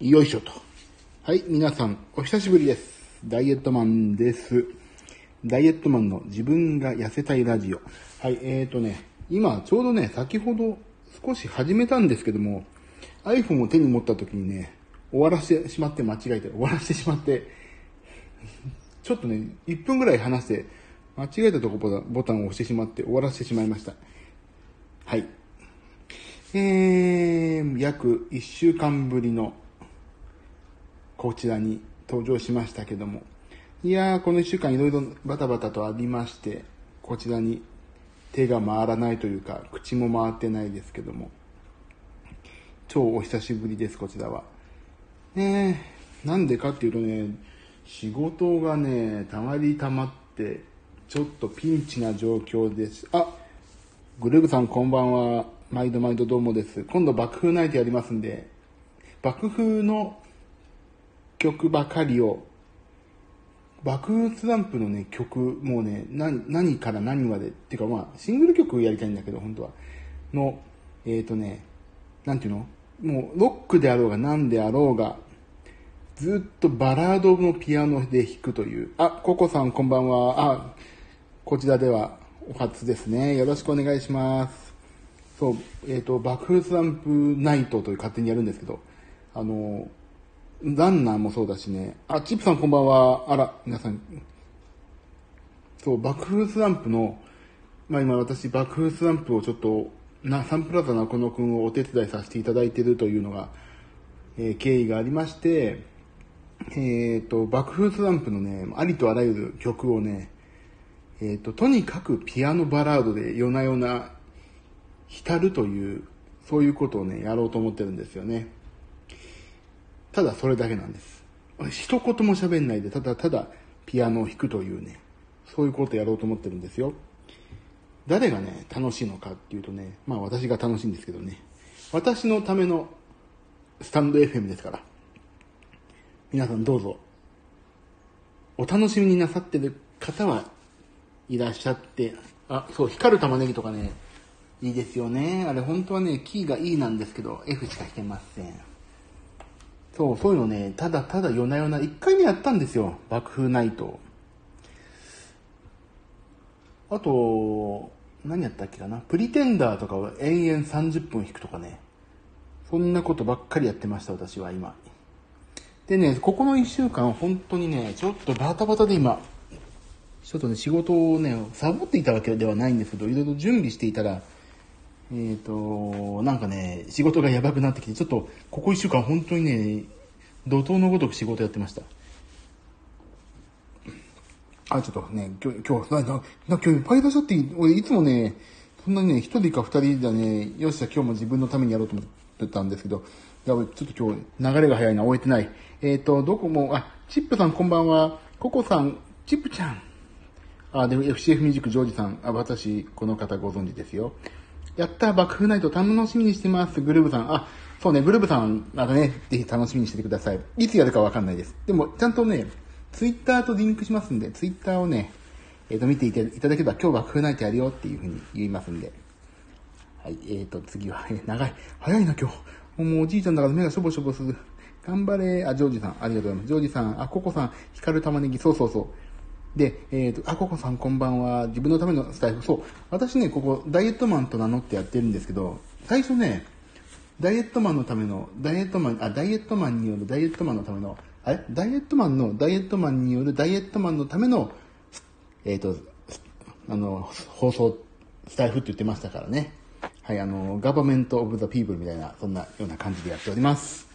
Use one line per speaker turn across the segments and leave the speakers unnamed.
よいしょと。はい、皆さん、お久しぶりです。ダイエットマンです。ダイエットマンの自分が痩せたいラジオ。はい、えーとね、今、ちょうどね、先ほど少し始めたんですけども、iPhone を手に持った時にね、終わらせてしまって間違えて、終わらせてしまって、ちょっとね、1分ぐらい話して、間違えたとこボタンを押してしまって終わらせてしまいました。はい。えー、約1週間ぶりのこちらに登場しましたけども。いやー、この1週間いろいろバタバタとありまして、こちらに手が回らないというか、口も回ってないですけども。超お久しぶりです、こちらは。ねえ、なんでかっていうとね、仕事がね、たまりたまって、ちょっとピンチな状況です。あ、グレーグさんこんばんは。毎度毎度どうもです。今度爆風ナイトやりますんで、爆風の曲ばかりを、爆風スランプのね、曲、もうね、何から何まで、っていうかまあ、シングル曲やりたいんだけど、本当は。の、えっ、ー、とね、なんていうの？もう、ロックであろうが何であろうが、ずっとバラードのピアノで弾くという。あ、ココさんこんばんは。あ、こちらではお初ですね。よろしくお願いします。そう、えっ、ー、と、爆風スランプナイトという勝手にやるんですけど、あの、ランナーもそうだしね。あ、チップさんこんばんは。あら、皆さん。そう、爆風スランプの、まあ今私爆風スランプをちょっと、な、サンプラザ中野くんをお手伝いさせていただいてるというのが、えー、経緯がありまして、えっ、ー、と、爆風スランプのね、ありとあらゆる曲をね、えっ、ー、と、とにかくピアノバラードで夜な夜な浸るという、そういうことをね、やろうと思ってるんですよね。ただそれだけなんです。一言も喋んないで、ただただピアノを弾くというね、そういうことをやろうと思ってるんですよ。誰がね、楽しいのかっていうとね、まあ私が楽しいんですけどね、私のためのスタンド FM ですから、皆さんどうぞ、お楽しみになさってる方はいらっしゃって、あ、そう、光る玉ねぎとかね、いいですよね。あれ本当はね、キーが E なんですけど、F しか弾けません。そう、そういうのね、ただただ夜な夜な、一回目やったんですよ。爆風ナイト。あと、何やったっけかな？プリテンダーとかを延々30分弾くとかね。そんなことばっかりやってました、私は今。でね、ここの1週間、本当にね、ちょっとバタバタで今、ちょっとね、仕事をね、サボっていたわけではないんですけど、いろいろ準備していたら、えっ、ー、と、なんかね、仕事がやばくなってきて、ちょっと、ここ1週間本当にね、怒涛のごとく仕事やってました。あ、ちょっとね、今日、今日、な、な、今日いっぱいいらっしゃって、俺いつもね、そんなにね、一人か二人じゃね、よっしゃ、今日も自分のためにやろうと思ってたんですけど、や、ちょっと今日、流れが早いな、終えてない。えっ、ー、と、どこも、あ、チップさんこんばんは、ココさん、チップちゃん。あ、でも FCF ミュージックジョージさん、あ、私、この方ご存知ですよ。やった爆風ナイト楽しみにしてます。グルーブさん。あ、そうね、グルーブさん、あのね、ぜひ楽しみにしててください。いつやるかわかんないです。でも、ちゃんとね、ツイッターとリンクしますんで、ツイッターをね、えっ、ー、と、見ていただければ、今日爆風ナイトやるよっていうふうに言いますんで。はい、えっ、ー、と、次は、え長い。早いな、今日。もうおじいちゃんだから目がしょぼしょぼする。頑張れ。あ、ジョージさん、ありがとうございます。ジョージさん、あ、ココさん、光る玉ねぎ、そうそうそう。で、えっ、ー、と、あここさんこんばんは。自分のためのスタイフ。そう。私ね、ここ、ダイエットマンと名乗ってやってるんですけど、最初ね、ダイエットマンのための、ダイエットマン、あ、ダイエットマンによるダイエットマンのための、あれ？ダイエットマンの、ダイエットマンによるダイエットマンのための、えっ、ー、と、あの、放送、スタイフって言ってましたからね。はい、あの、ガバメント・オブ・ザ・ピープルみたいな、そんなような感じでやっております。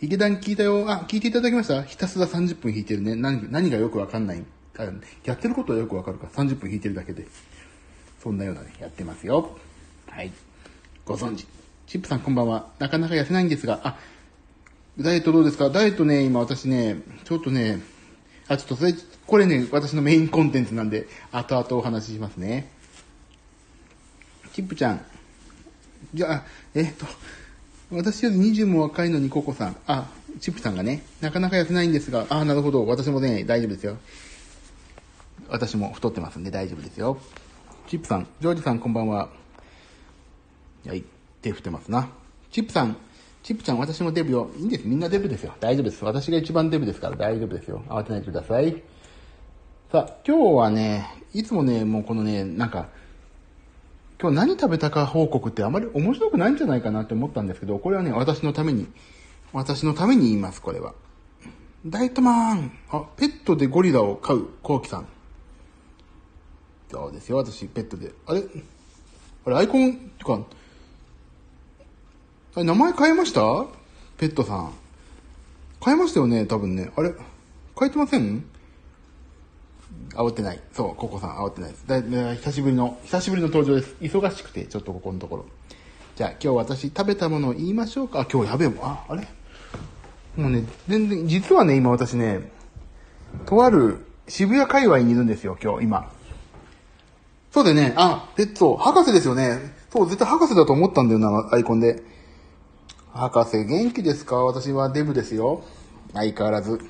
池田に聞いたよ。あ、聞いていただきました？ひたすら30分弾いてるね。何、何がよくわかんない。やってることはよくわかるから、30分弾いてるだけで。そんなようなね、やってますよ。はい。ご存知。チップさんこんばんは。なかなか痩せないんですが、あ、ダイエットどうですか？ダイエットね、今私ね、ちょっとね、あ、ちょっとそれ、これね、私のメインコンテンツなんで、後々お話ししますね。チップちゃん。じゃあ、えっ、と、私より20も若いのにココさん。あ、チップさんがね、なかなか痩せないんですが、あ、なるほど。私もね、大丈夫ですよ。私も太ってますんで大丈夫ですよ。チップさん、ジョージさんこんばんは。はい、手振ってますな。チップさん、チップちゃん、私もデブよ。いいんです。みんなデブですよ。大丈夫です。私が一番デブですから大丈夫ですよ。慌てないでください。さあ、今日はね、いつもね、もうこのね、なんか、今日何食べたか報告ってあまり面白くないんじゃないかなって思ったんですけど、これはね、私のために、私のために言います、これは。ダイトマンあ、ペットでゴリラを飼う、コウキさん。そうですよ、私、ペットで。あれ？あれ、アイコン、ってか、あれ、名前変えました？ペットさん。変えましたよね、多分ね。あれ？変えてません？煽ってない。そう、ココさん煽ってないです。だだ久しぶりの、久しぶりの登場です。忙しくて、ちょっとここのところ。じゃあ、今日私食べたものを言いましょうか。今日やべえもん。あ、あれ？もうね、全然、実はね、今私ね、とある渋谷界隈にいるんですよ、今日、今。そうでね、あ、ペット、博士ですよね。そう、絶対博士だと思ったんだよな、アイコンで。博士、元気ですか？私はデブですよ。相変わらず。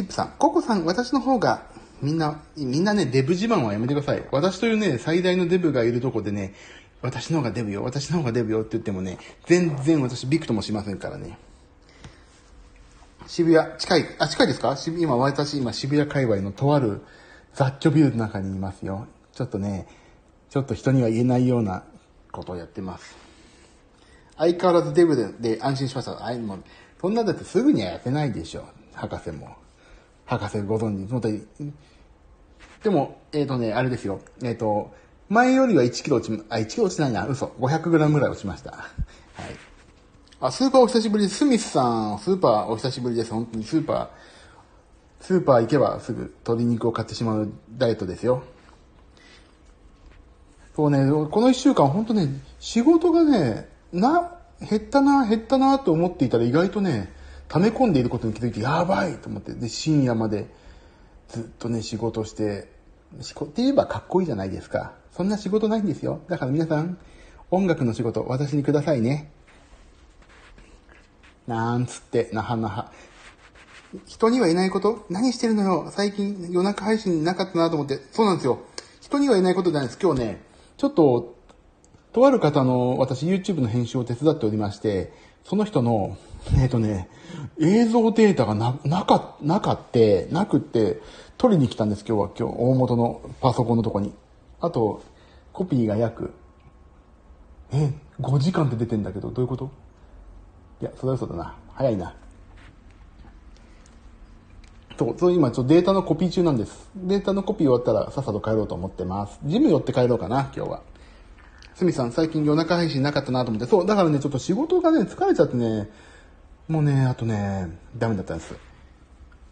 チップさん、ココさん、私の方が、みんな、みんなね、デブ自慢はやめてください。私というね、最大のデブがいるとこでね、私の方がデブよ、私の方がデブよって言ってもね、全然私ビクともしませんからね。渋谷、近い、あ、近いですか？今、私、今、渋谷界隈のとある雑居ビルの中にいますよ。ちょっとね、ちょっと人には言えないようなことをやってます。相変わらずデブで安心しました。あいもうそんなだってすぐにはやってないでしょ。博士も。博士ご存知。本当に。でも、えっ、ー、とね、あれですよ。えっ、ー、と、前よりは1キロ落ち、あ、1キロ落ちないな。嘘。500グラムぐらい落ちました。はい。あ、スーパーお久しぶりです。スミスさん、スーパーお久しぶりです。本当にスーパー、スーパー行けばすぐ鶏肉を買ってしまうダイエットですよ。そうね、この一週間本当ね、仕事がね、な、減ったな、減ったなと思っていたら意外とね、溜め込んでいることに気づいて、やばいと思って、で、深夜までずっとね、仕事して、仕事って言えばかっこいいじゃないですか。そんな仕事ないんですよ。だから皆さん、音楽の仕事、私にくださいね。なんつって、なはなは。人にはいないこと何してるのよ最近夜中配信なかったなと思って。そうなんですよ。人にはいないことじゃないです。今日ね、ちょっと、とある方の、私 YouTube の編集を手伝っておりまして、その人の、えっ、ー、とね、映像データがな、なか、なかって、なくって、取りに来たんです、今日は、今日、大元のパソコンのとこに。あと、コピーが約、え、5時間って出てんだけど、どういうこと？いや、それは嘘だな。早いな。そう、そう今ちょっとデータのコピー中なんです。データのコピー終わったらさっさと帰ろうと思ってます。ジム寄って帰ろうかな、今日は。すみさん、最近夜中配信なかったなと思って、そう、だからね、ちょっと仕事がね、疲れちゃってね、もうね、あとね、ダメだったんです。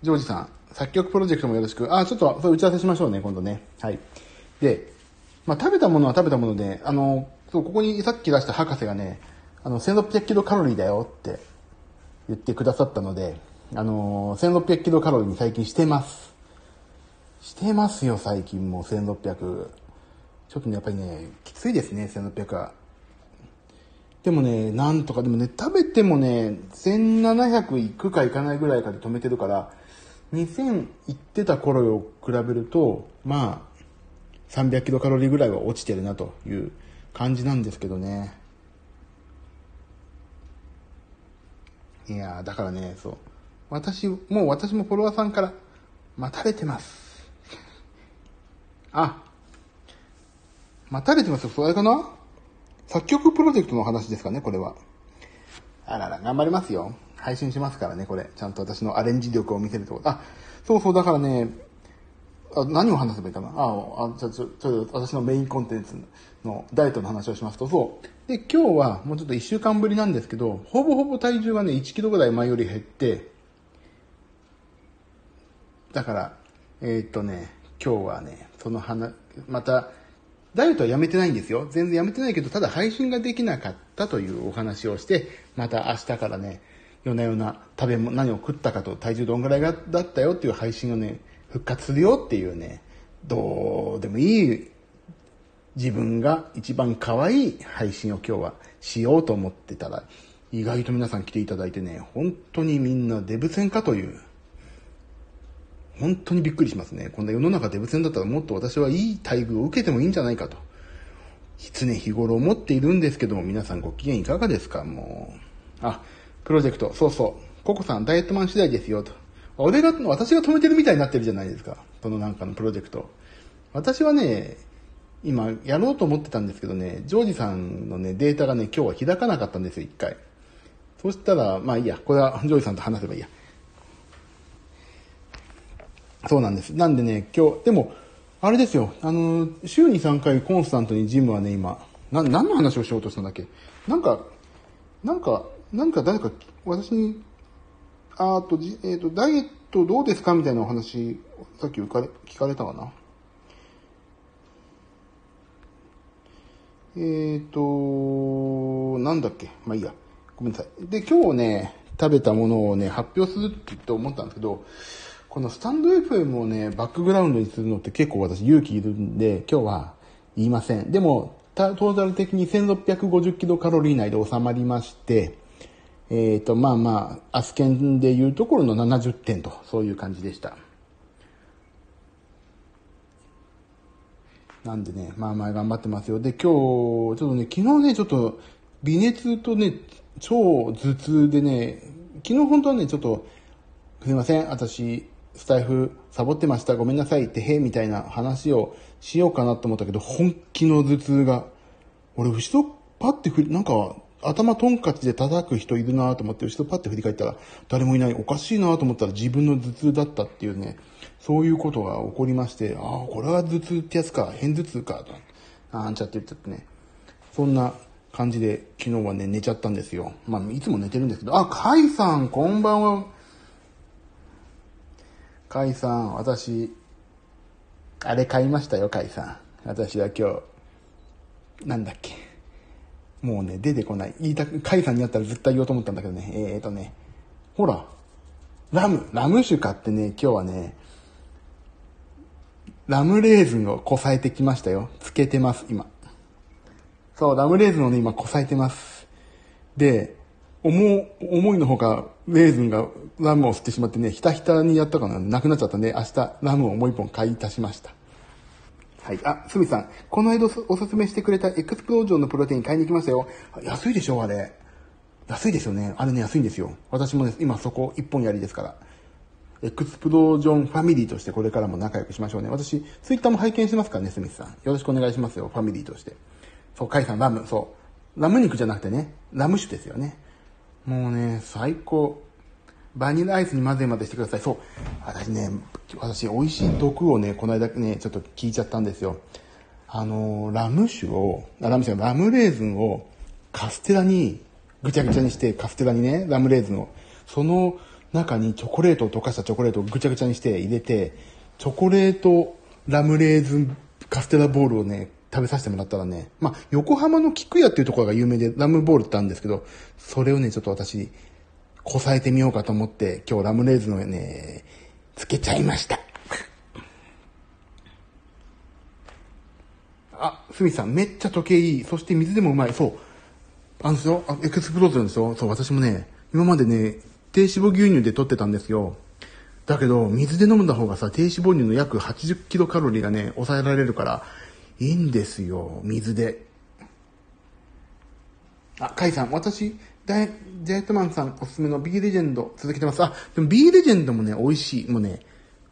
ジョージさん、作曲プロジェクトもよろしく。あ、ちょっと、それ打ち合わせしましょうね、今度ね。はい。で、まあ、食べたものは食べたもので、あの、そう、ここにさっき出した博士がね、あの、1600キロカロリーだよって言ってくださったので、あの、1600キロカロリーに最近してます。してますよ、最近もう1600。ちょっとね、やっぱりね、きついですね、1600は。でもね、なんとか、でもね、食べてもね、1700いくかいかないぐらいかで止めてるから、2000いってた頃を比べると、まあ、300キロカロリーぐらいは落ちてるなという感じなんですけどね。いやだからね、そう。私、もう私もフォロワーさんから待たれてます。あ、待たれてますよ。それかな作曲プロジェクトの話ですかね、これは。あらら、頑張りますよ。配信しますからね、これ。ちゃんと私のアレンジ力を見せるところ。あ、そうそう、だからね、あ何を話せばいいかなああ、ちょ、ちょ、ちょ、私のメインコンテンツのダイエットの話をしますと、そう。で、今日はもうちょっと一週間ぶりなんですけど、ほぼほぼ体重がね、1キロぐらい前より減って、だから、えー、っとね、今日はね、その話、また、ダイエットはやめてないんですよ。全然やめてないけど、ただ配信ができなかったというお話をして、また明日からね、夜な夜な食べ物、何を食ったかと体重どんぐらいがだったよっていう配信をね、復活するよっていうね、どうでもいい自分が一番可愛い配信を今日はしようと思ってたら、意外と皆さん来ていただいてね、本当にみんなデブ戦かという本当にびっくりしますね。こんな世の中デブ戦だったらもっと私はいい待遇を受けてもいいんじゃないかと常日頃思っているんですけども、皆さんご機嫌いかがですか？もう。あ、プロジェクト、そうそう。ココさん、ダイエットマン次第ですよ、と。俺が、私が止めてるみたいになってるじゃないですか。そのなんかのプロジェクト。私はね、今、やろうと思ってたんですけどね、ジョージさんのね、データがね、今日は開かなかったんですよ、一回。そしたら、まあいいや、これはジョージさんと話せばいいや。そうなんです。なんでね、今日、でも、あれですよ、あの、週に3回コンスタントにジムはね、今、な、何の話をしようとしたんだっけ？なんか、なんか、なんか誰か、私に、あと、えっ、ー、と、ダイエットどうですかみたいなお話、さっき聞かれ、聞かれたかな？えっ、ー、と、なんだっけ？まあいいや。ごめんなさい。で、今日ね、食べたものをね、発表するって言って思ったんですけど、このスタンド FM をね、バックグラウンドにするのって結構私勇気いるんで、今日は言いません。でも、トータル的に1650キロカロリー内で収まりまして、えっ、ー、と、まあまあ、アスケンでいうところの70点と、そういう感じでした。なんでね、まあまあ頑張ってますよ。で、今日、ちょっとね、昨日ね、ちょっと、微熱とね、超頭痛でね、昨日本当はね、ちょっと、すいません、私、スタイフサボってました、ごめんなさい。って、へみたいな話をしようかなと思ったけど、本気の頭痛が、俺、後ろパッて振り、なんか、頭トンカチで叩く人いるなと思って、後ろパッて振り返ったら、誰もいない、おかしいなと思ったら自分の頭痛だったっていうね、そういうことが起こりまして、ああ、これは頭痛ってやつか、変頭痛か、と、あんちゃって言っちゃってね、そんな感じで昨日はね、寝ちゃったんですよ。まあ、いつも寝てるんですけど、あ、カイさん、こんばんは。カイさん、私、あれ買いましたよ、カイさん。私は今日、なんだっけ。もうね、出てこない。言いたく、カイさんになったら絶対言おうと思ったんだけどね。えーとね、ほら、ラム、ラム酒買ってね、今日はね、ラムレーズンをこさえてきましたよ。つけてます、今。そう、ラムレーズンをね、今こさえてます。で、思う、思いのほか、レーズンがラムを吸ってしまってね、ひたひたにやったかな、なくなっちゃったんで、明日ラムをもう一本買い足しました。はい。あ、すみさん。この間おすすめしてくれたエクスプロージョンのプロテイン買いに行きましたよ。安いでしょあれ。安いですよね。あれね、安いんですよ。私もね、今そこ一本やりですから。エクスプロージョンファミリーとしてこれからも仲良くしましょうね。私、ツイッターも拝見してますからね、スミスさん。よろしくお願いしますよ、ファミリーとして。そう、カイさん、ラム、そう。ラム肉じゃなくてね、ラム酒ですよね。もうね、最高。バニラアイスに混ぜ混ぜしてください。そう。私ね、私、美味しい毒をね、この間ね、ちょっと聞いちゃったんですよ。あの、ラム酒を、ラム酒ラムレーズンをカステラにぐちゃぐちゃにして、カステラにね、ラムレーズンを。その中にチョコレートを溶かしたチョコレートをぐちゃぐちゃにして入れて、チョコレートラムレーズンカステラボールをね、食べさせてもらったらね、まあ、横浜の菊屋っていうところが有名でラムボールってあるんですけど、それをね、ちょっと私、こさえてみようかと思って、今日ラムレーズンをね、つけちゃいました。あ、すみさん、めっちゃ溶けいい。そして水でもうまい。そう。あのですよ、エクスプローズンですよ。そう、私もね、今までね、低脂肪牛乳で取ってたんですよ。だけど、水で飲んだ方がさ、低脂肪乳の約80キロカロリーがね、抑えられるから、いいんですよ、水で。あ、カイさん、私、ダイジャイトマンさんおすすめの B レジェンド続けてます。あ、でも B レジェンドもね、美味しい。もうね、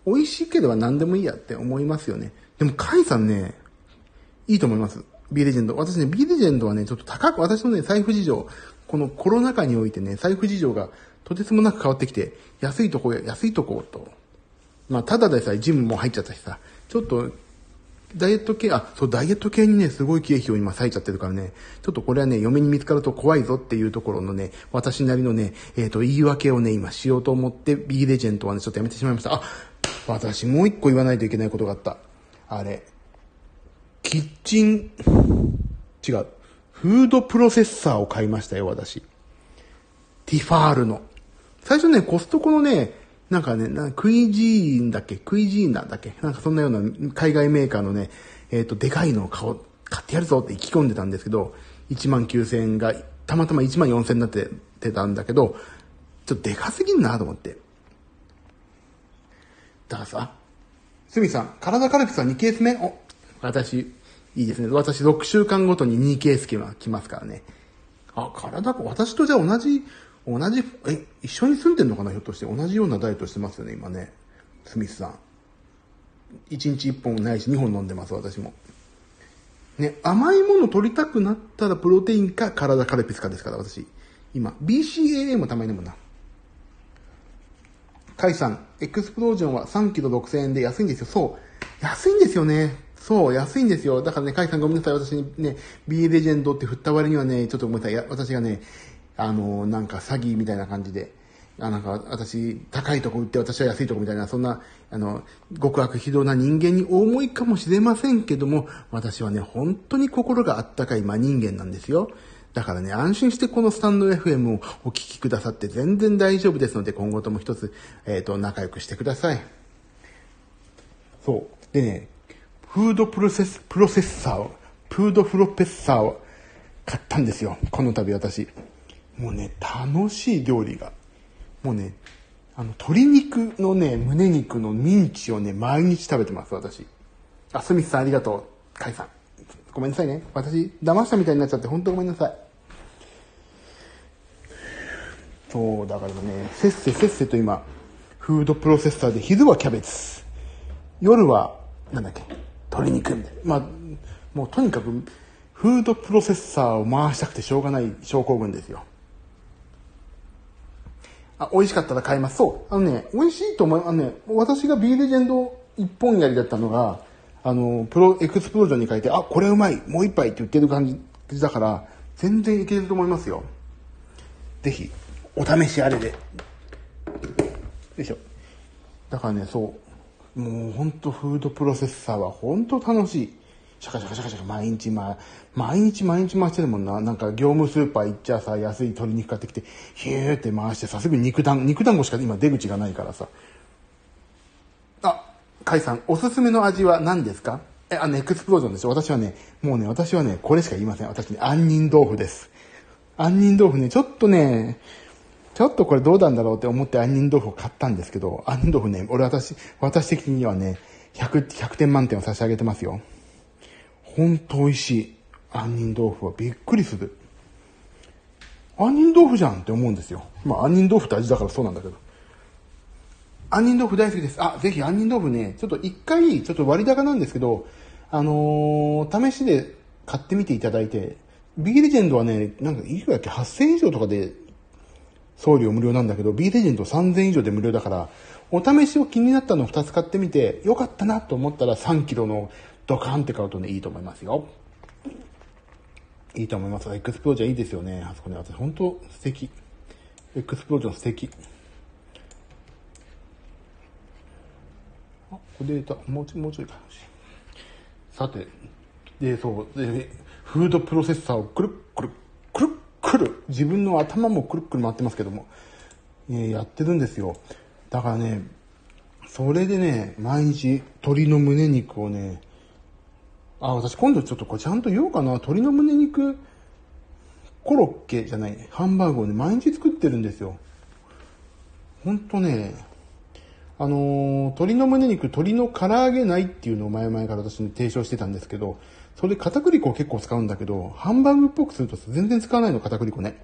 美味しいければ何でもいいやって思いますよね。でも、カイさんね、いいと思います。B レジェンド。私ね、B レジェンドはね、ちょっと高く、私のね、財布事情、このコロナ禍においてね、財布事情がとてつもなく変わってきて、安いとこや、安いとこと。まあ、ただでさえジムも入っちゃったしさ、ちょっとダイエット系、あ、そう、ダイエット系にね、すごい経費を今割いちゃってるからね、ちょっとこれはね、嫁に見つかると怖いぞっていうところのね、私なりのね、えっ、ー、と、言い訳をね、今しようと思って、B レジェンドはね、ちょっとやめてしまいました。あ、私もう一個言わないといけないことがあった。あれ、キッチン、違う、フードプロセッサーを買いましたよ、私。ティファールの。最初ね、コストコのね、なんかね、なクイジーンだっけ？クイジーンなんだっけ？なんかそんなような海外メーカーのね、えっ、ー、と、でかいのを買おう、買ってやるぞって意気込んでたんですけど、1万9000円が、たまたま1万4000円になっててたんだけど、ちょっとでかすぎんなと思って。だからさ、すみさん、体カルピスは2ケース目？お、私、いいですね。私6週間ごとに 2K スキは来ますからね。あ、体、私とじゃあ同じ、同じ、え、一緒に住んでんのかなひょっとして。同じようなダイエットしてますよね、今ね。スミスさん。1日1本ないし2本飲んでます、私も。ね、甘いもの取りたくなったらプロテインか体カルピスかですから、私。今、BCAA もたまに飲むな。カイさん、エクスプロージョンは3キロ6000円で安いんですよ。そう。安いんですよね。そう、安いんですよ。だからね、カイさんごめんなさい。私にね、B レジェンドって振った割にはね、ちょっとごめんなさい。私がね、あの、なんか詐欺みたいな感じで、あなんか私、高いとこ売って私は安いとこみたいな、そんな、あの、極悪非道な人間に思いかもしれませんけども、私はね、本当に心があったかい真人間なんですよ。だからね、安心してこのスタンド FM をお聞きくださって全然大丈夫ですので、今後とも一つ、えっ、ー、と、仲良くしてください。そう。でね、フードプロセス、プロセッサーを、フードフロペッサーを買ったんですよ。この度私。もうね、楽しい料理が。もうね、あの、鶏肉のね、胸肉のミンチをね、毎日食べてます、私。あ、スミスさんありがとう。カイさん。ごめんなさいね。私、騙したみたいになっちゃって、本当ごめんなさい。そう、だからね、せっせせっせと今、フードプロセッサーで、昼はキャベツ。夜は、なんだっけ、鶏肉みたいな。まあ、もうとにかく、フードプロセッサーを回したくてしょうがない症候群ですよ。あ、美味しかったら買います。そう。あのね、美味しいと思い、あのね、私が B レジェンド一本やりだったのが、あの、プロ、エクスプロージョンに書いて、あ、これうまい、もう一杯って言ってる感じだから、全然いけると思いますよ。ぜひ、お試しあれで。よいしょ。だからね、そう。もうほんとフードプロセッサーはほんと楽しい。シャカシャカシャカシャカ毎日ま、毎日毎日回してるもんな。なんか業務スーパー行っちゃさ、安い鶏肉買ってきて、ヒューって回してさ、すぐ肉団、肉団子しか今出口がないからさ。あ、カイさん、おすすめの味は何ですか？え、あの、エクスプロージョンでしょ私はね、もうね、私はね、これしか言いません。私ね、杏仁豆腐です。杏仁豆腐ね、ちょっとね、ちょっとこれどうなんだろうって思って杏仁豆腐を買ったんですけど、杏仁豆腐ね、俺私、私的にはね、100、100点満点を差し上げてますよ。ほんと美味しい。杏仁豆腐はびっくりする。杏仁豆腐じゃんって思うんですよ。まあ杏仁豆腐って味だからそうなんだけど。杏仁豆腐大好きです。あ、ぜひ杏仁豆腐ね、ちょっと一回、ちょっと割高なんですけど、あのー、試しで買ってみていただいて、ビーレジェンドはね、なんかいくらだっけ ?8000 以上とかで送料無料なんだけど、B レジェンド3000以上で無料だから、お試しを気になったのを2つ買ってみて、よかったなと思ったら3キロのドカンって買うとね、いいと思いますよ。いいと思います。エクスプロージョンいいですよね。あそこね、私本当素敵。エクスプロージョン素敵。あ、これでた。もうちょい、もうちょいか。さて、で、そう、で、フードプロセッサーをくるっくる、くるっくる。自分の頭もくるっくる回ってますけども、えー、やってるんですよ。だからね、それでね、毎日鶏の胸肉をね、あ、私今度ちょっとこれちゃんと言おうかな。鶏の胸肉、コロッケじゃない、ハンバーグをね、毎日作ってるんですよ。ほんとね、あのー、鶏の胸肉、鶏の唐揚げないっていうのを前々から私に提唱してたんですけど、それ片栗粉を結構使うんだけど、ハンバーグっぽくすると全然使わないの、片栗粉ね。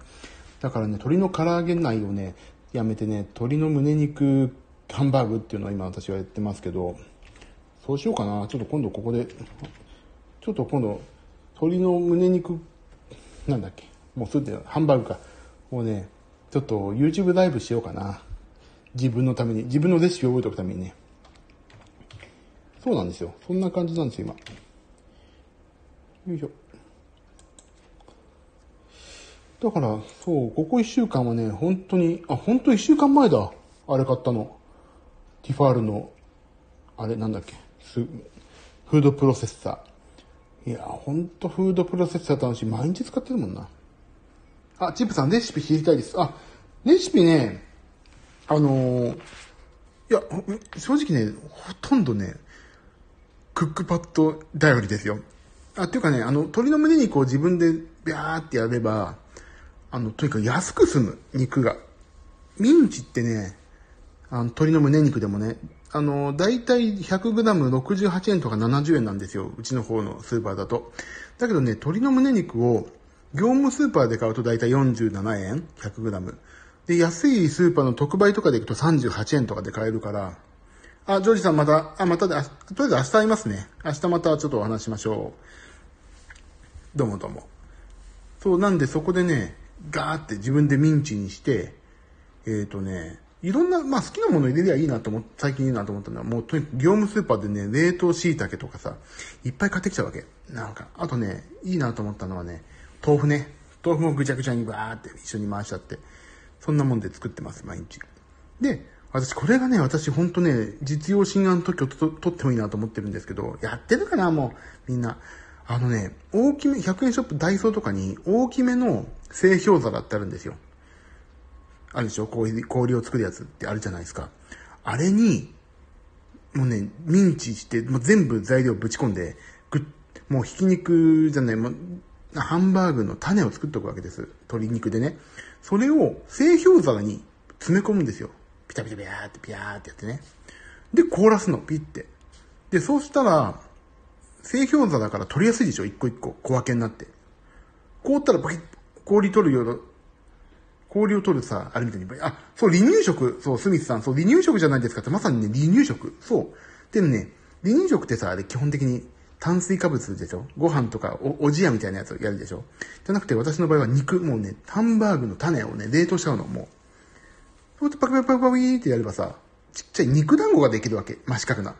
だからね、鶏の唐揚げないをね、やめてね、鶏の胸肉ハンバーグっていうのを今私はやってますけど、そうしようかな。ちょっと今度ここで、ちょっと今度、鶏の胸肉、なんだっけ、もうすぐハンバーグか。もうね、ちょっと YouTube ライブしようかな。自分のために、自分のレシピを覚えておくためにね。そうなんですよ。そんな感じなんですよ、今。よいしょ。だから、そう、ここ一週間はね、本当に、あ、本当一週間前だ。あれ買ったの。ティファールの、あれなんだっけ、フードプロセッサー。いや、ほんとフードプロセッサー楽しい。毎日使ってるもんな。あ、チップさん、レシピ知りたいです。あ、レシピね、あのー、いや、正直ね、ほとんどね、クックパッド頼りですよ。あ、っていうかね、あの、鶏の胸肉を自分でビャーってやれば、あの、とにかく安く済む、肉が。ミンチってね、あの鶏の胸肉でもね、あの、だいたい 100g68 円とか70円なんですよ。うちの方のスーパーだと。だけどね、鶏の胸肉を業務スーパーで買うとだいたい47円 ?100g。で、安いスーパーの特売とかで行くと38円とかで買えるから、あ、ジョージさんまた、あ、またで、あとりあえず明日会いますね。明日またちょっとお話しましょう。どうもどうも。そう、なんでそこでね、ガーって自分でミンチにして、えっ、ー、とね、いろんな、まあ好きなもの入れりゃいいなと思って、最近いいなと思ったのは、もうとにかく業務スーパーでね、冷凍椎茸とかさ、いっぱい買ってきちゃうわけ。なんか、あとね、いいなと思ったのはね、豆腐ね。豆腐もぐちゃぐちゃにバーって一緒に回しちゃって、そんなもんで作ってます、毎日。で、私、これがね、私ほんとね、実用心眼特許と取ってもいいなと思ってるんですけど、やってるかな、もう、みんな。あのね、大きめ、100円ショップ、ダイソーとかに大きめの製氷皿ってあるんですよ。あるでしょ？氷氷を作るやつってあるじゃないですか。あれに、もうね、ミンチして、もう全部材料ぶち込んで、ぐもうひき肉じゃない、もう、ハンバーグの種を作っておくわけです。鶏肉でね。それを製氷皿に詰め込むんですよ。ピタピタピターってピャーってやってね。で、凍らすの、ピッて。で、そうしたら、製氷皿だから取りやすいでしょ？一個一個小分けになって。凍ったらパキッ、氷取るよ氷を取るさ、あれみたいに、あ、そう、離乳食、そう、スミスさん、そう、離乳食じゃないですかって、まさにね、離乳食。そう。でもね、離乳食ってさ、あれ基本的に炭水化物でしょ？ご飯とかお、おじやみたいなやつをやるでしょ？じゃなくて、私の場合は肉、もうね、ハンバーグの種をね、冷凍しちゃうの、もう。そうやってパクパクパクパクってやればさ、ちっちゃい肉団子ができるわけ。真四角な。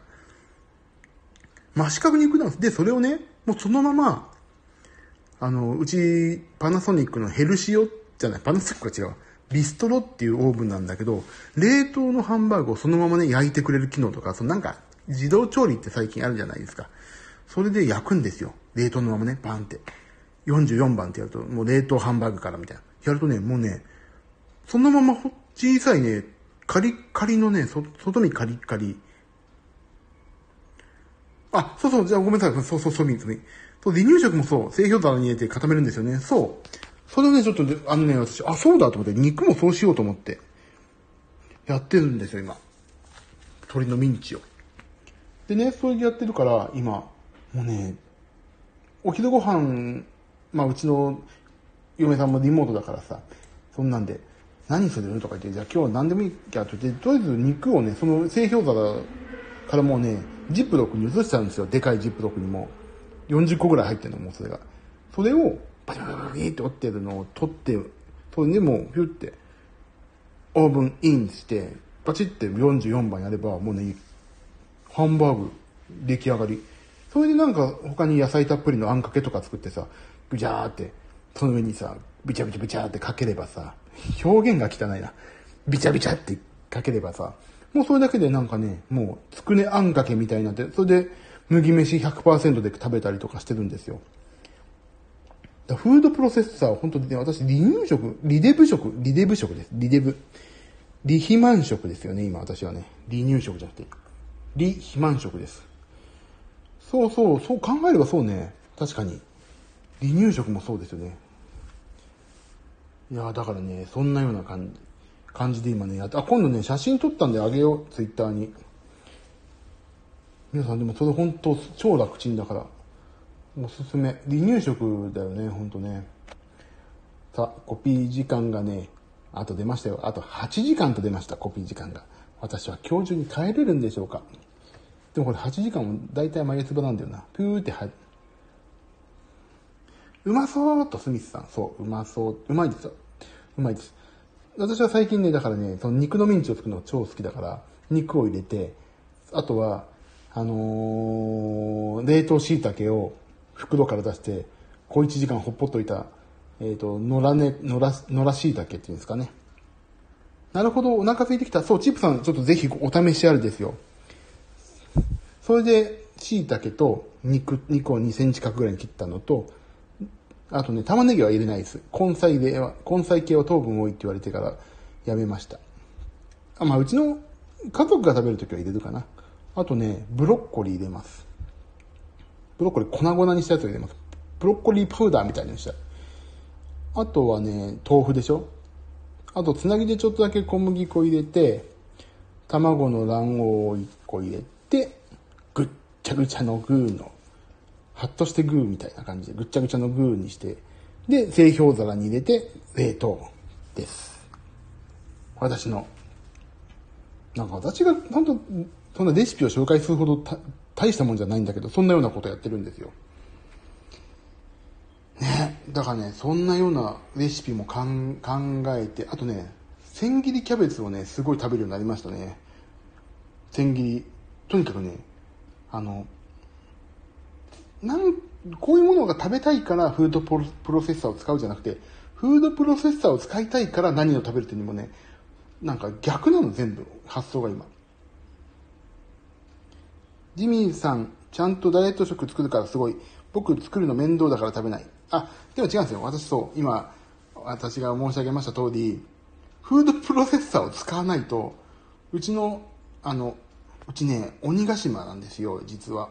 真四角肉団子。で、それをね、もうそのまま、あの、うち、パナソニックのヘルシオってじゃない、パナソニックは違う。ビストロっていうオーブンなんだけど、冷凍のハンバーグをそのままね、焼いてくれる機能とか、そのなんか、自動調理って最近あるじゃないですか。それで焼くんですよ。冷凍のままね、バーンって。44番ってやると、もう冷凍ハンバーグからみたいな。やるとね、もうね、そのまま小さいね、カリッカリのね、外見カリッカリ。あ、そうそう、じゃあごめんなさい。そうそう、そう、そう、そう、離乳食もそう、製氷皿に入れて固めるんですよね。そう。それをね、ちょっと、あのね、私、あ、そうだと思って、肉もそうしようと思って、やってるんですよ、今。鶏のミンチを。でね、それでやってるから、今、もうね、お昼ご飯、まあ、うちの嫁さんもリモートだからさ、そんなんで、何するとか言って、じゃあ今日は何でもいいやと言って、とりあえず肉をね、その製氷皿からもうね、ジップロックに移しちゃうんですよ。でかいジップロックにも。40個ぐらい入ってるの、もうそれが。それを、バチバチバチって折ってるのを取って、それでもう、ヒュって、オーブンインして、バチって44番やれば、もうね、ハンバーグ出来上がり。それでなんか他に野菜たっぷりのあんかけとか作ってさ、ぐじゃーって、その上にさ、ビチャビチャビチャってかければさ、表現が汚いな。ビチャビチャってかければさ、もうそれだけでなんかね、もう、つくねあんかけみたいになって、それで麦飯100%で食べたりとかしてるんですよ。フードプロセッサーは、本当にね、私、離乳食、リデブ食、リデブ食です。リデブ。リ肥満食ですよね、今私はね。離乳食じゃなくて。リ肥満食です。そうそう、そう考えればそうね。確かに。離乳食もそうですよね。いやだからね、そんなような感じ、感じで今ね、やって、あ、今度ね、写真撮ったんであげよう、ツイッターに。皆さんでもそれ本当超楽ちんだから。おすすめ。離乳食だよね、ほんとね。さあ、コピー時間がね、あと出ましたよ。あと8時間と出ました、コピー時間が。私は今日中に帰れるんでしょうか。でもこれ8時間も大体眉唾なんだよな。プーっては、うまそうとスミスさん。そう、うまそう。うまいですよ。うまいです。私は最近ね、だからね、その肉のミンチを作るのが超好きだから、肉を入れて、あとは、あのー、冷凍椎茸を袋から出して、小1時間ほっぽっといた、えっ、ー、と、野良ね、野良、野良椎茸っていうんですかね。なるほど、お腹空いてきた。そう、チップさん、ちょっとぜひお試しあるですよ。それで、椎茸と肉、肉を2センチ角ぐらいに切ったのと、あとね、玉ねぎは入れないです。根菜では、根菜系は糖分多いって言われてからやめました。あ、まあ、うちの家族が食べるときは入れるかな。あとね、ブロッコリー入れます。ブロッコリー粉々にしたやつを入れます。ブロッコリーパウダーみたいにした。あとはね、豆腐でしょ？あと、つなぎでちょっとだけ小麦粉入れて、卵の卵黄を1個入れて、ぐっちゃぐちゃのグーの、ハッとしてグーみたいな感じで、ぐっちゃぐちゃのグーにして、で、製氷皿に入れて、冷凍です。私の。なんか私が、本当そんなレシピを紹介するほど大したもんじゃないんだけど、そんなようなことやってるんですよ。ね、だからね、そんなようなレシピも考えて、あとね、千切りキャベツをね、すごい食べるようになりましたね。千切り。とにかくね、あの、なん、こういうものが食べたいからフードプロセッサーを使うじゃなくて、フードプロセッサーを使いたいから何を食べるっていうにもね、なんか逆なの全部、発想が今。ジミーさん、ちゃんとダイエット食作るからすごい。僕作るの面倒だから食べない。あ、でも違うんですよ。私そう、今、私が申し上げました通り、フードプロセッサーを使わないと、うちの、あの、うちね、鬼ヶ島なんですよ、実は。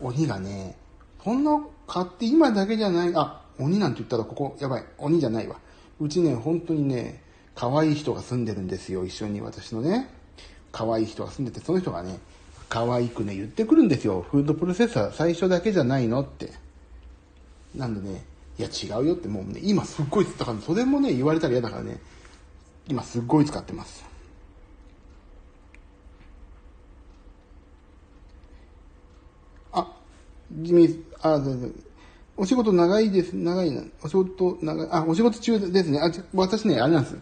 鬼がね、そんな買って今だけじゃない、あ、鬼なんて言ったらここ、やばい、鬼じゃないわ。うちね、本当にね、可愛い人が住んでるんですよ、一緒に私のね。可愛い人が住んでて、その人がね、可愛くね、言ってくるんですよ。フードプロセッサー最初だけじゃないのって。なんでね、いや違うよってもうね、今すっごい、だからそれもね、言われたら嫌だからね、今すっごい使ってます。あ、地味、あ、お仕事長いです、長いな。お仕事長い、あ、お仕事中ですね。あ、私ね、あれなんです。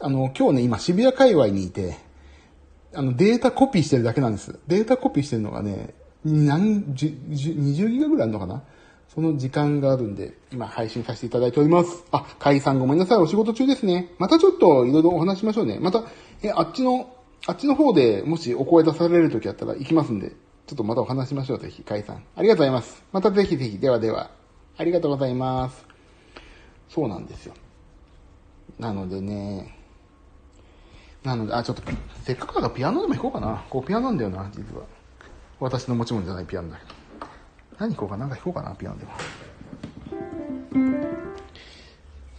あの、今日ね、今渋谷界隈にいて、あの、データコピーしてるだけなんです。データコピーしてるのがね、何、十、20ギガぐらいあるのかな？その時間があるんで、今配信させていただいております。あ、解散ごめんなさい。お仕事中ですね。またちょっといろいろお話しましょうね。また、え、あっちの、あっちの方でもしお声出される時あったら行きますんで、ちょっとまたお話しましょう。ぜひ、解散。ありがとうございます。またぜひぜひ。ではでは。ありがとうございます。そうなんですよ。なのでね、なので、あ、ちょっと、せっかくだからピアノでも弾こうかな。こう、ピアノなんだよな、実は。私の持ち物じゃないピアノだけど。何弾こうかななんか弾こうかな、ピアノでも。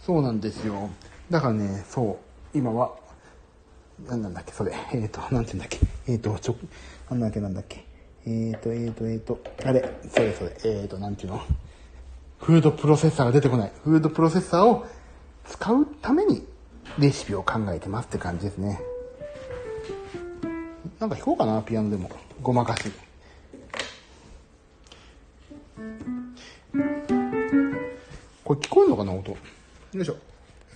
そうなんですよ。だからね、そう、今は、何なんだっけ、それ。えっ、ー、と、なんて言うんだっけ。えっ、ー、と、ちょ、なんだっけ、なんだっけ。えっ、ー、と、えっ、と、えっ、と、あれ、それそれ、えっ、と、なんていうの？フードプロセッサーが出てこない。フードプロセッサーを使うためにレシピを考えてますって感じですね。なんか弾こうかな、ピアノでも。ごまかし。これ聞こえるのかな、音？よいしょ。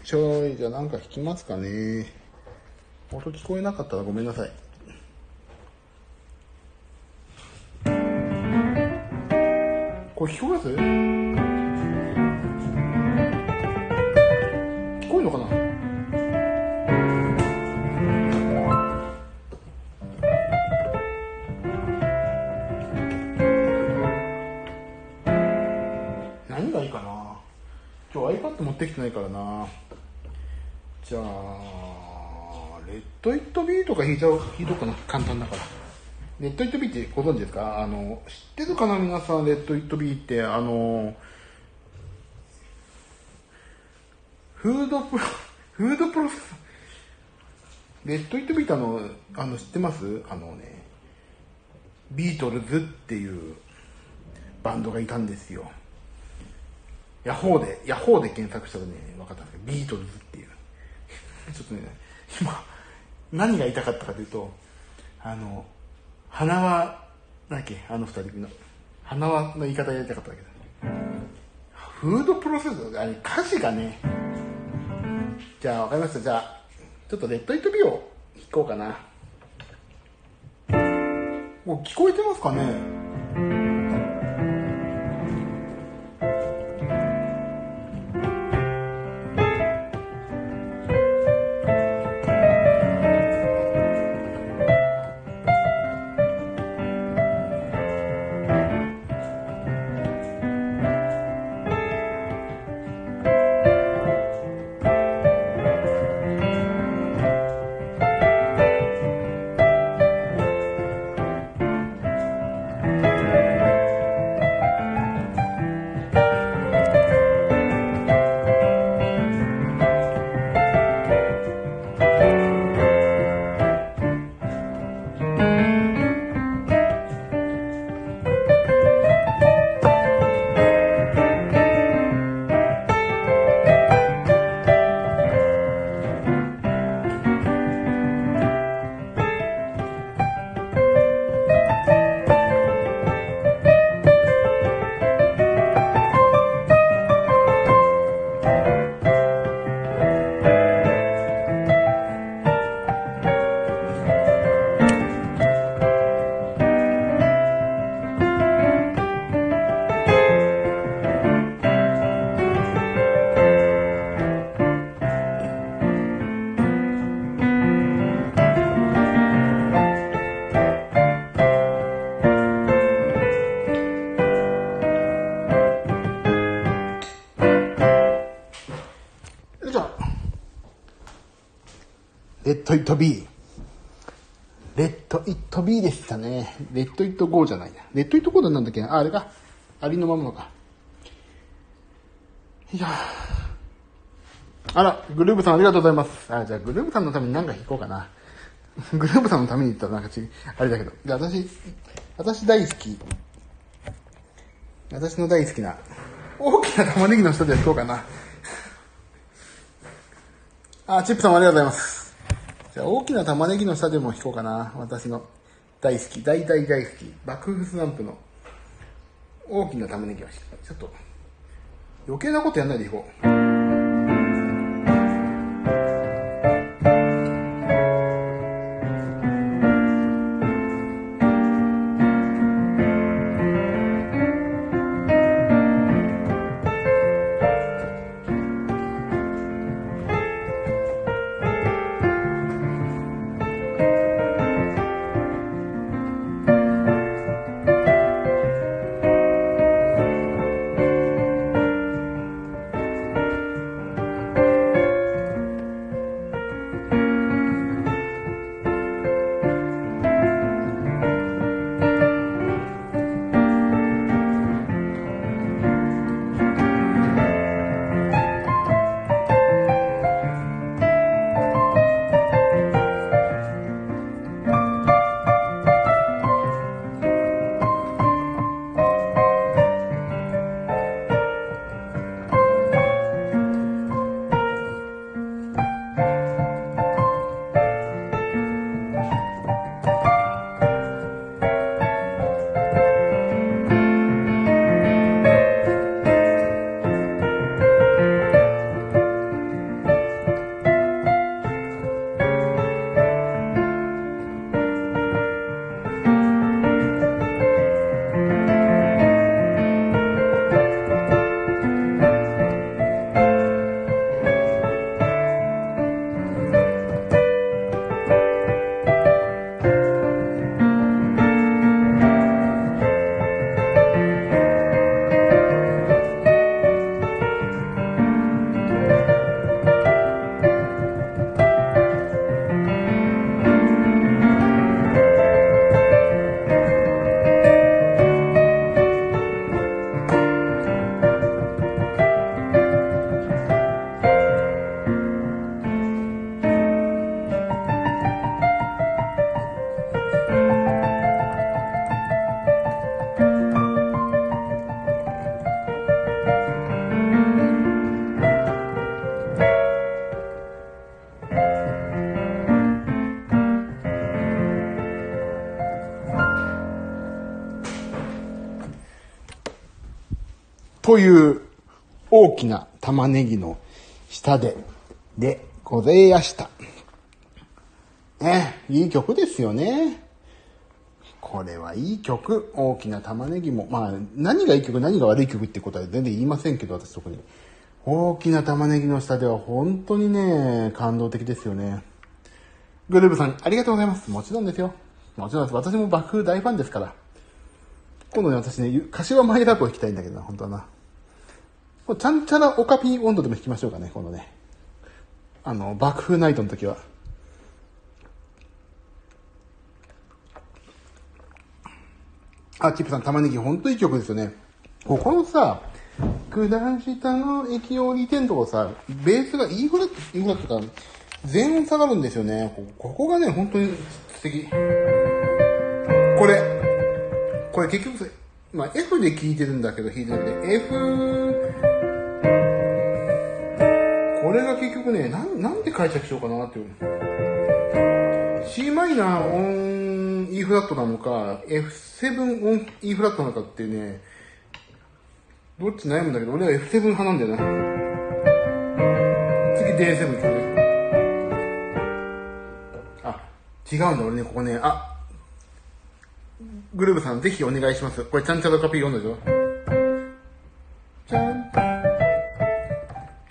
ちょい、じゃあなんか弾きますかね。音聞こえなかったらごめんなさい。これ聞こえます？聞こえるのかな？持ってきてないからな。じゃあレッド・イット・ビーとか弾いちゃう弾いとくかな。簡単だから。Let It Be ってご存知ですか？あの知ってるかな？皆さん Let It Be って。あのフードプロフードプロセス。 Let It Be ってあのあの知ってます？あのねビートルズっていうバンドがいたんですよ。ヤホーで、ヤホーで検索したらね、分かったんですけど、ビートルズっていう。ちょっとね、今、何が言いたかったかというと、あの、花輪、なんだっけ、あの二人の、花輪の言い方やりたかっただけど、フードプロセス、あれ、歌詞がね、じゃあ分かりました。じゃあ、ちょっとレッドイットビーを弾こうかな。もう聞こえてますかねLet It Be。Let It Be でしたね。 Let It Go じゃないな。 Let It Go なんだっけ？あ、あれか。ありのままのか。いやあら、グルーブさんありがとうございます。あ、じゃあグルーブさんのために何か弾こうかな。グルーブさんのために言ったらなんかち、あれだけど。で、私、私大好き。私の大好きな、大きな玉ねぎの下で弾こうかな。あ、チップさんありがとうございます。じゃ、大きな玉ねぎの下でも弾こうかな。私の。大好き、大大大好き、爆風スランプの。大きな玉ねぎをちょっと、余計なことやんないで弾こう。という大きな玉ねぎの下で、でございやした。ね、いい曲ですよね。これはいい曲。大きな玉ねぎも。まあ、何がいい曲、何が悪い曲ってことは全然言いませんけど、私特に。大きな玉ねぎの下では本当にね、感動的ですよね。グルーブさん、ありがとうございます。もちろんですよ。もちろんです。私も爆風大ファンですから。今度ね、私ね、柏マイラブを弾きたいんだけどな、本当はな。ちゃんちゃらオカピ温度でも弾きましょうかね、このね。あの、爆風ナイトの時は。あ、チップさん、玉ねぎ、ほんといい曲ですよね。ここのさ、下下の駅降りてんとこさ、ベースが E フラット、E フラットか、全音下がるんですよね。ここがね、本当に素敵。これ、これ結局まあ F で聴いてるんだけど、弾いてるんで、F、れが結局ね、なん、なんて解釈しようかなっていう。C マイナーオン E フラットなのか、F7 オン E フラットなのかってね、どっち悩むんだけど、俺は F7 派なんだよな。次 D7 行くね。あ、違うんだ、俺ね、ここね、あ、グルーブさん、ぜひお願いします。これ、ちゃんちゃらカピー読んだでしょちゃん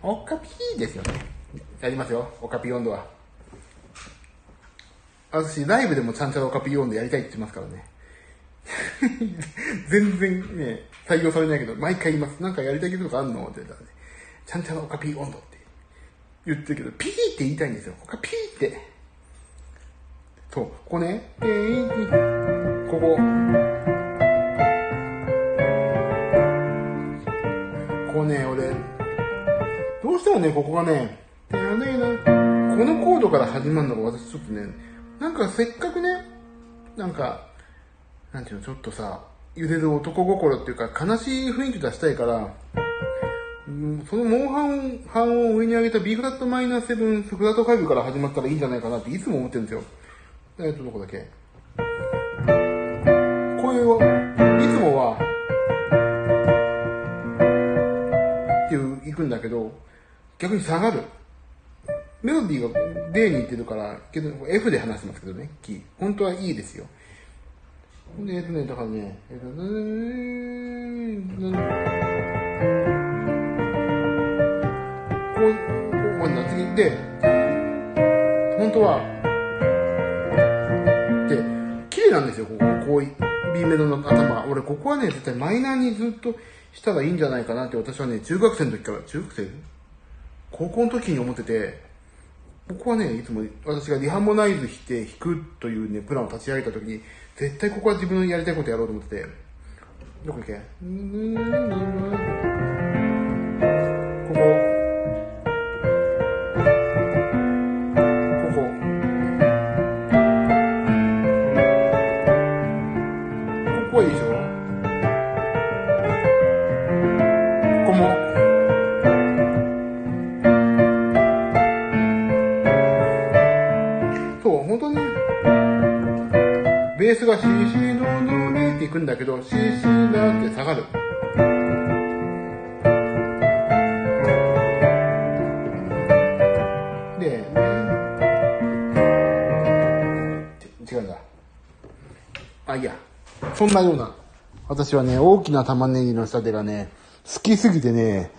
おかぴーですよね。やりますよ。おかぴー温度は。私、ライブでもちゃんちゃらおかぴー温度やりたいって言ってますからね。全然ね、採用されないけど、毎回言います。なんかやりたいことかあんの？って言ったらね、ちゃんちゃらおかぴー温度って言ってるけど、ピーって言いたいんですよ。おかピーって。そう、ここね、えー、ここ。ここね、俺、うしてもね、ここがね、このコードから始まるのが私ちょっとね、なんかせっかくね、なんか、なんていうの、ちょっとさ、揺れる男心っていうか、悲しい雰囲気出したいから、うん、そのモンハン、半音を上に上げた B フラットマイナー7、フラット5から始まったらいいんじゃないかなっていつも思ってるんですよ。えっと、どこだっけ？こういう、いつもは、っていう、行くんだけど、逆に下がる。メロディーが D に行ってるから、けど F で話してますけどね、キー。本当はいいですよ。で、えっとね、だからね、えっと、こう、こう、こうな次で、本当は、で、綺麗なんですよ、ここ、こう、B メロの頭。俺、ここはね、絶対マイナーにずっとしたらいいんじゃないかなって私はね、中学生の時から、中学生高校の時に思ってて、僕はね、いつも私がリハモナイズして弾くというね、プランを立ち上げた時に、絶対ここは自分のやりたいことやろうと思ってて、どこ行け？ここ。ここ。ここ。はいいでしょここ。も。ベースがシーシードドレっていくんだけど、シーシーダって下がる。で、違うんだ。あ、いや。そんなような。私はね、大きな玉ねぎの仕立てがね、好きすぎてね、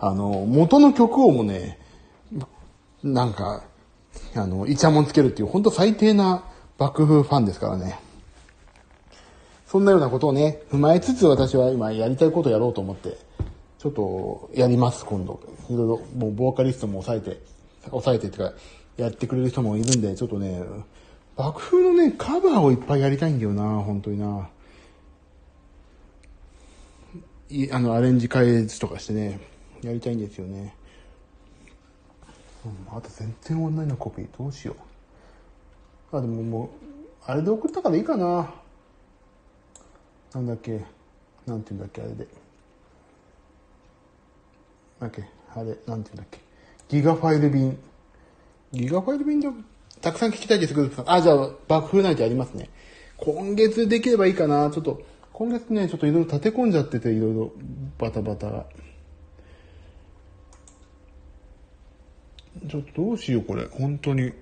あの、元の曲をもね、なんか、あの、イチャモンつけるっていう、ほんと最低な幕府ファンですからね。そんなようなことをね、踏まえつつ私は今やりたいことをやろうと思って、ちょっとやります、今度。いろいろ、もうボーカリストも抑えて、抑えてっていうか、やってくれる人もいるんで、ちょっとね、爆風のね、カバーをいっぱいやりたいんだよな、本当にな。いあの、アレンジ変えとかしてね、やりたいんですよね。うん、あと全然オンラインのコピー、どうしよう。あ、でももう、あれで送ったからいいかな。なんだっけ、なんて言うんだっけ、あれで。なんだっけ、あれ、なんて言うんだっけ？ギガファイル便。ギガファイル便でたくさん聞きたいですけど、あ、じゃあ、爆風ナイトやりますね。今月できればいいかな。ちょっと、今月ね、ちょっといろいろ立て込んじゃってて、いろいろバタバタが。ちょっとどうしよう、これ。本当に。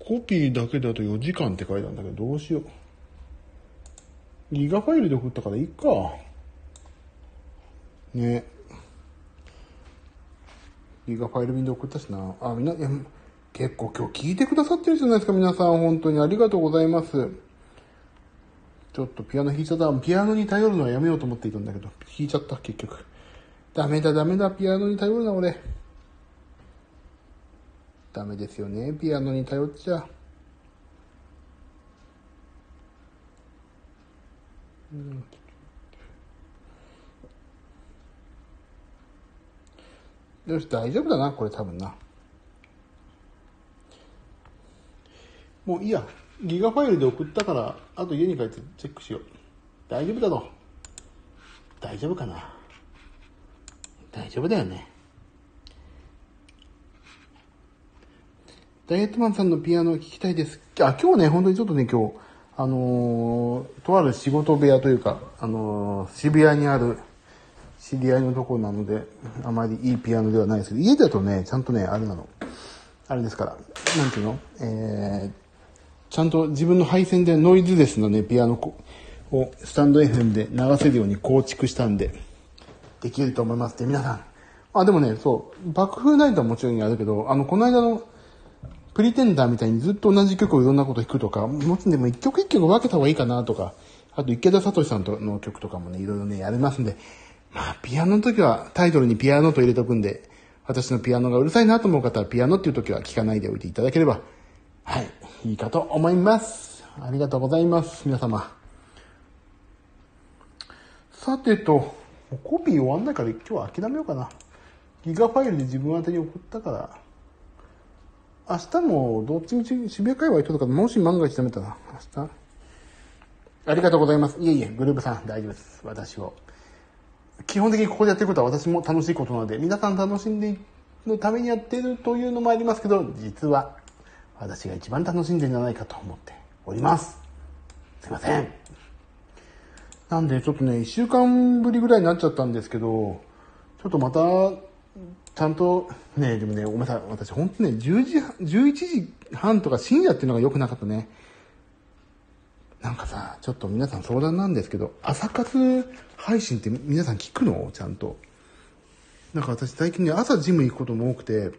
コピーだけだと4時間って書いてあるんだけど、どうしよう。ギガファイルで送ったからいいか。ね。ギガファイル便で送ったしな。あ、みんな、いや結構今日聞いてくださってるじゃないですか、皆さん。本当にありがとうございます。ちょっとピアノ弾いちゃった。ピアノに頼るのはやめようと思っていたんだけど、弾いちゃった、結局。ダメだ、ダメだ、ピアノに頼るな、俺。ダメですよね、ピアノに頼っちゃ。うんよし、大丈夫だな、これ多分な。もういいや。ギガファイルで送ったから、あと家に帰ってチェックしよう。大丈夫だろ。大丈夫かな。大丈夫だよね。ダイエットマンさんのピアノを聴きたいです。あ、今日ね、本当にちょっとね、今日、あのー、とある仕事部屋というか、あのー、渋谷にある知り合いのところなので、あまりいいピアノではないですけど、家だとね、ちゃんとね、あれなの。あれですから、なんていうの？えー、ちゃんと自分の配線でノイズレスなね、ピアノをスタンド FM で流せるように構築したんで、できると思いますって皆さん。あ、でもね、そう、爆風ナイトはもちろんやるけど、あの、この間の、プリテンダーみたいにずっと同じ曲をいろんなこと弾くとか、もちろんでも一曲一曲分けた方がいいかなとか、あと池田聡さんとの曲とかもね、いろいろね、やりますんで、まあ、ピアノの時はタイトルにピアノと入れとくんで、私のピアノがうるさいなと思う方は、ピアノっていう時は聞かないでおいていただければ、はい。いいかと思います。ありがとうございます、皆様。さてと、コピー終わんないから今日は諦めようかな。ギガファイルで自分宛に送ったから、明日もどっちみち渋谷界隈とかもし万が一ダメたら、明日？ありがとうございます。いえいえ、グループさん大丈夫です。私を。基本的にここでやってることは私も楽しいことなので、皆さん楽しんでいくためにやってるというのもありますけど、実は私が一番楽しんでるんじゃないかと思っております。すいません。なんでちょっとね、一週間ぶりぐらいになっちゃったんですけど、ちょっとまたちゃんと、ね、でもね、ごめんなさい。私、本当ね、10時、11時半とか深夜っていうのが良くなかったね。なんかさ、ちょっと皆さん相談なんですけど、朝活配信って皆さん聞くの？ちゃんと。なんか私最近ね、朝ジム行くことも多くて、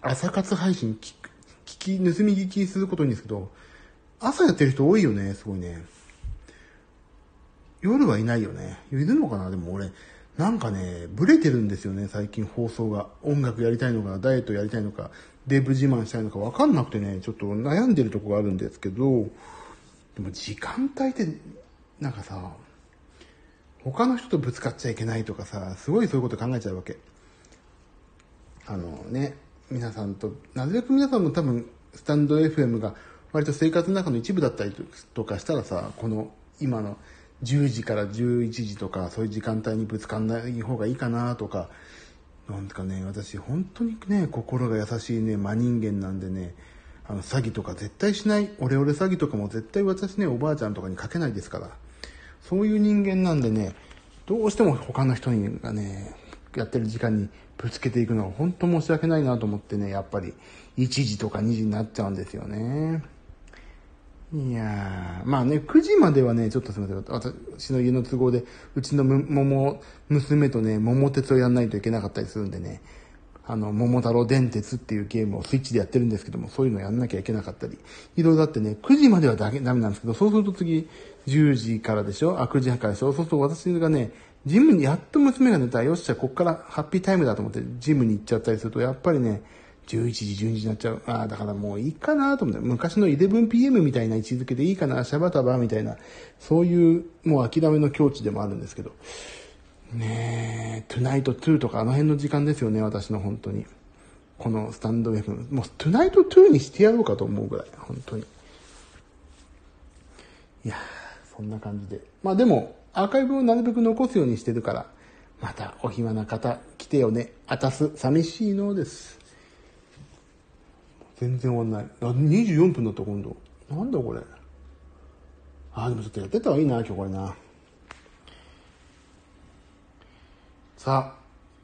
朝活配信聞く、聞き、盗み聞きすることいいんですけど、朝やってる人多いよね、すごいね。夜はいないよね。いるのかな？でも俺、なんかね、ブレてるんですよね、最近放送が。音楽やりたいのか、ダイエットやりたいのか、デブ自慢したいのかわかんなくてね、ちょっと悩んでるとこがあるんですけど、でも時間帯って、なんかさ、他の人とぶつかっちゃいけないとかさ、すごいそういうこと考えちゃうわけ。あのね、皆さんと、なるべく皆さんも多分、スタンド FM が割と生活の中の一部だったりとかしたらさ、この今の10時から11時とか、そういう時間帯にぶつかんない方がいいかなとか、なんかね、私本当にね、心が優しいね、真人間なんでね、あの、詐欺とか絶対しない、オレオレ詐欺とかも絶対私ね、おばあちゃんとかにかけないですから。そういう人間なんでね、どうしても他の人がね、やってる時間にぶつけていくのは本当申し訳ないなと思ってね、やっぱり1時とか2時になっちゃうんですよね。いやまあね、9時まではね、ちょっとすみません。私の家の都合で、うちの桃、娘とね、桃鉄をやんないといけなかったりするんでね、あの、桃太郎電鉄っていうゲームをスイッチでやってるんですけども、そういうのやんなきゃいけなかったり、いろいろあってね、9時まではだけダメなんですけど、そうすると次、10時からでしょ？あ、9時半からでしょ？そうすると私がね、ジムにやっと娘が寝たら、よっしゃ、こっからハッピータイムだと思って、ジムに行っちゃったりすると、やっぱりね、11時、12時になっちゃう。ああ、だからもういいかなと思って、昔の 11pm みたいな位置づけでいいかな、シャバタバみたいな、そういうもう諦めの境地でもあるんですけど。ねえ、トゥナイト2とかあの辺の時間ですよね、私の本当に。このスタンド F。もうトゥナイト2にしてやろうかと思うぐらい、本当に。いやそんな感じで。まあでも、アーカイブをなるべく残すようにしてるから、またお暇な方来てよね。あたす、寂しいのです。全然終わんない。あ、24分だった今度。なんだこれ。あ、でもちょっとやってた方がいいな、今日これな。さ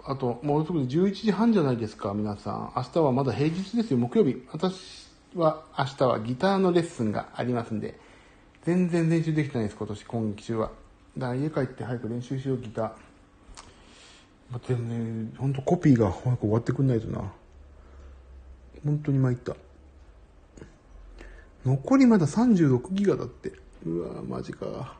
あ、あと、もうすぐ11時半じゃないですか、皆さん。明日はまだ平日ですよ、木曜日。私は明日はギターのレッスンがありますんで、全然練習できてないです、今年、今期中は。だから家帰って早く練習しよう、ギター。まあ、でもね、ほんとコピーが早く終わってくんないとな。本当に参った。残りまだ36ギガだって。うわマジか。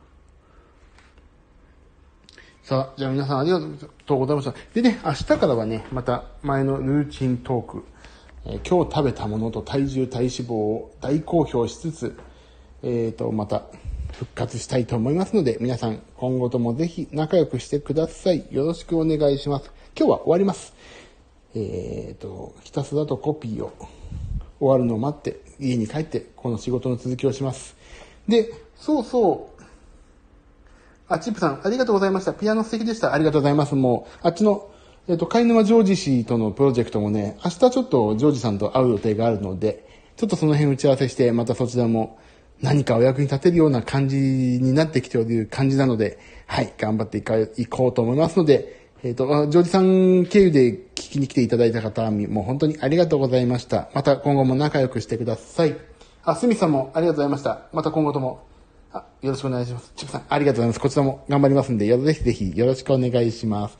さあ、じゃあ皆さんありがとうございました。でね、明日からはね、また前のルーチントーク、えー、今日食べたものと体重、体脂肪を大公表しつつ、えっ、ー、と、また復活したいと思いますので、皆さん今後ともぜひ仲良くしてください。よろしくお願いします。今日は終わります。えっ、ー、と、ひたすらとコピーを終わるのを待って、家に帰って、この仕事の続きをします。で、そうそう、あ、チップさん、ありがとうございました。ピアノ素敵でした。ありがとうございます。もう、あっちの、えっ、ー、と、貝沼ジョージ氏とのプロジェクトもね、明日ちょっとジョージさんと会う予定があるので、ちょっとその辺打ち合わせして、またそちらも何かお役に立てるような感じになってきている感じなので、はい、頑張っていこうと思いますので、えっ、ー、と、ジョージさん経由で聞きに来ていただいた方、もう本当にありがとうございました。また今後も仲良くしてください。あ、スミさんもありがとうございました。また今後とも、あ、よろしくお願いします。チップさん、ありがとうございます。こちらも頑張りますんで、よろぜひぜひよろしくお願いします。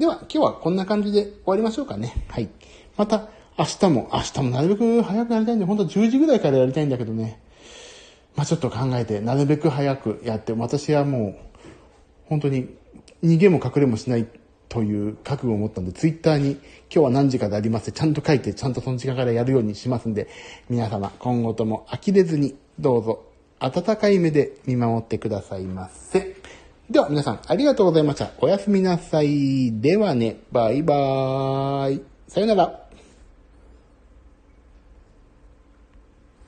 では、今日はこんな感じで終わりましょうかね。はい。また、明日も、明日もなるべく早くやりたいんで、本当は10時ぐらいからやりたいんだけどね。まあちょっと考えて、なるべく早くやって、私はもう、本当に逃げも隠れもしないという覚悟を持ったんで、ツイッターに今日は何時かでありますってちゃんと書いて、ちゃんとその時間からやるようにしますんで、皆様今後とも呆れずにどうぞ温かい目で見守ってくださいませ。では皆さんありがとうございました。おやすみなさい。ではね、バイバーイ。さよなら。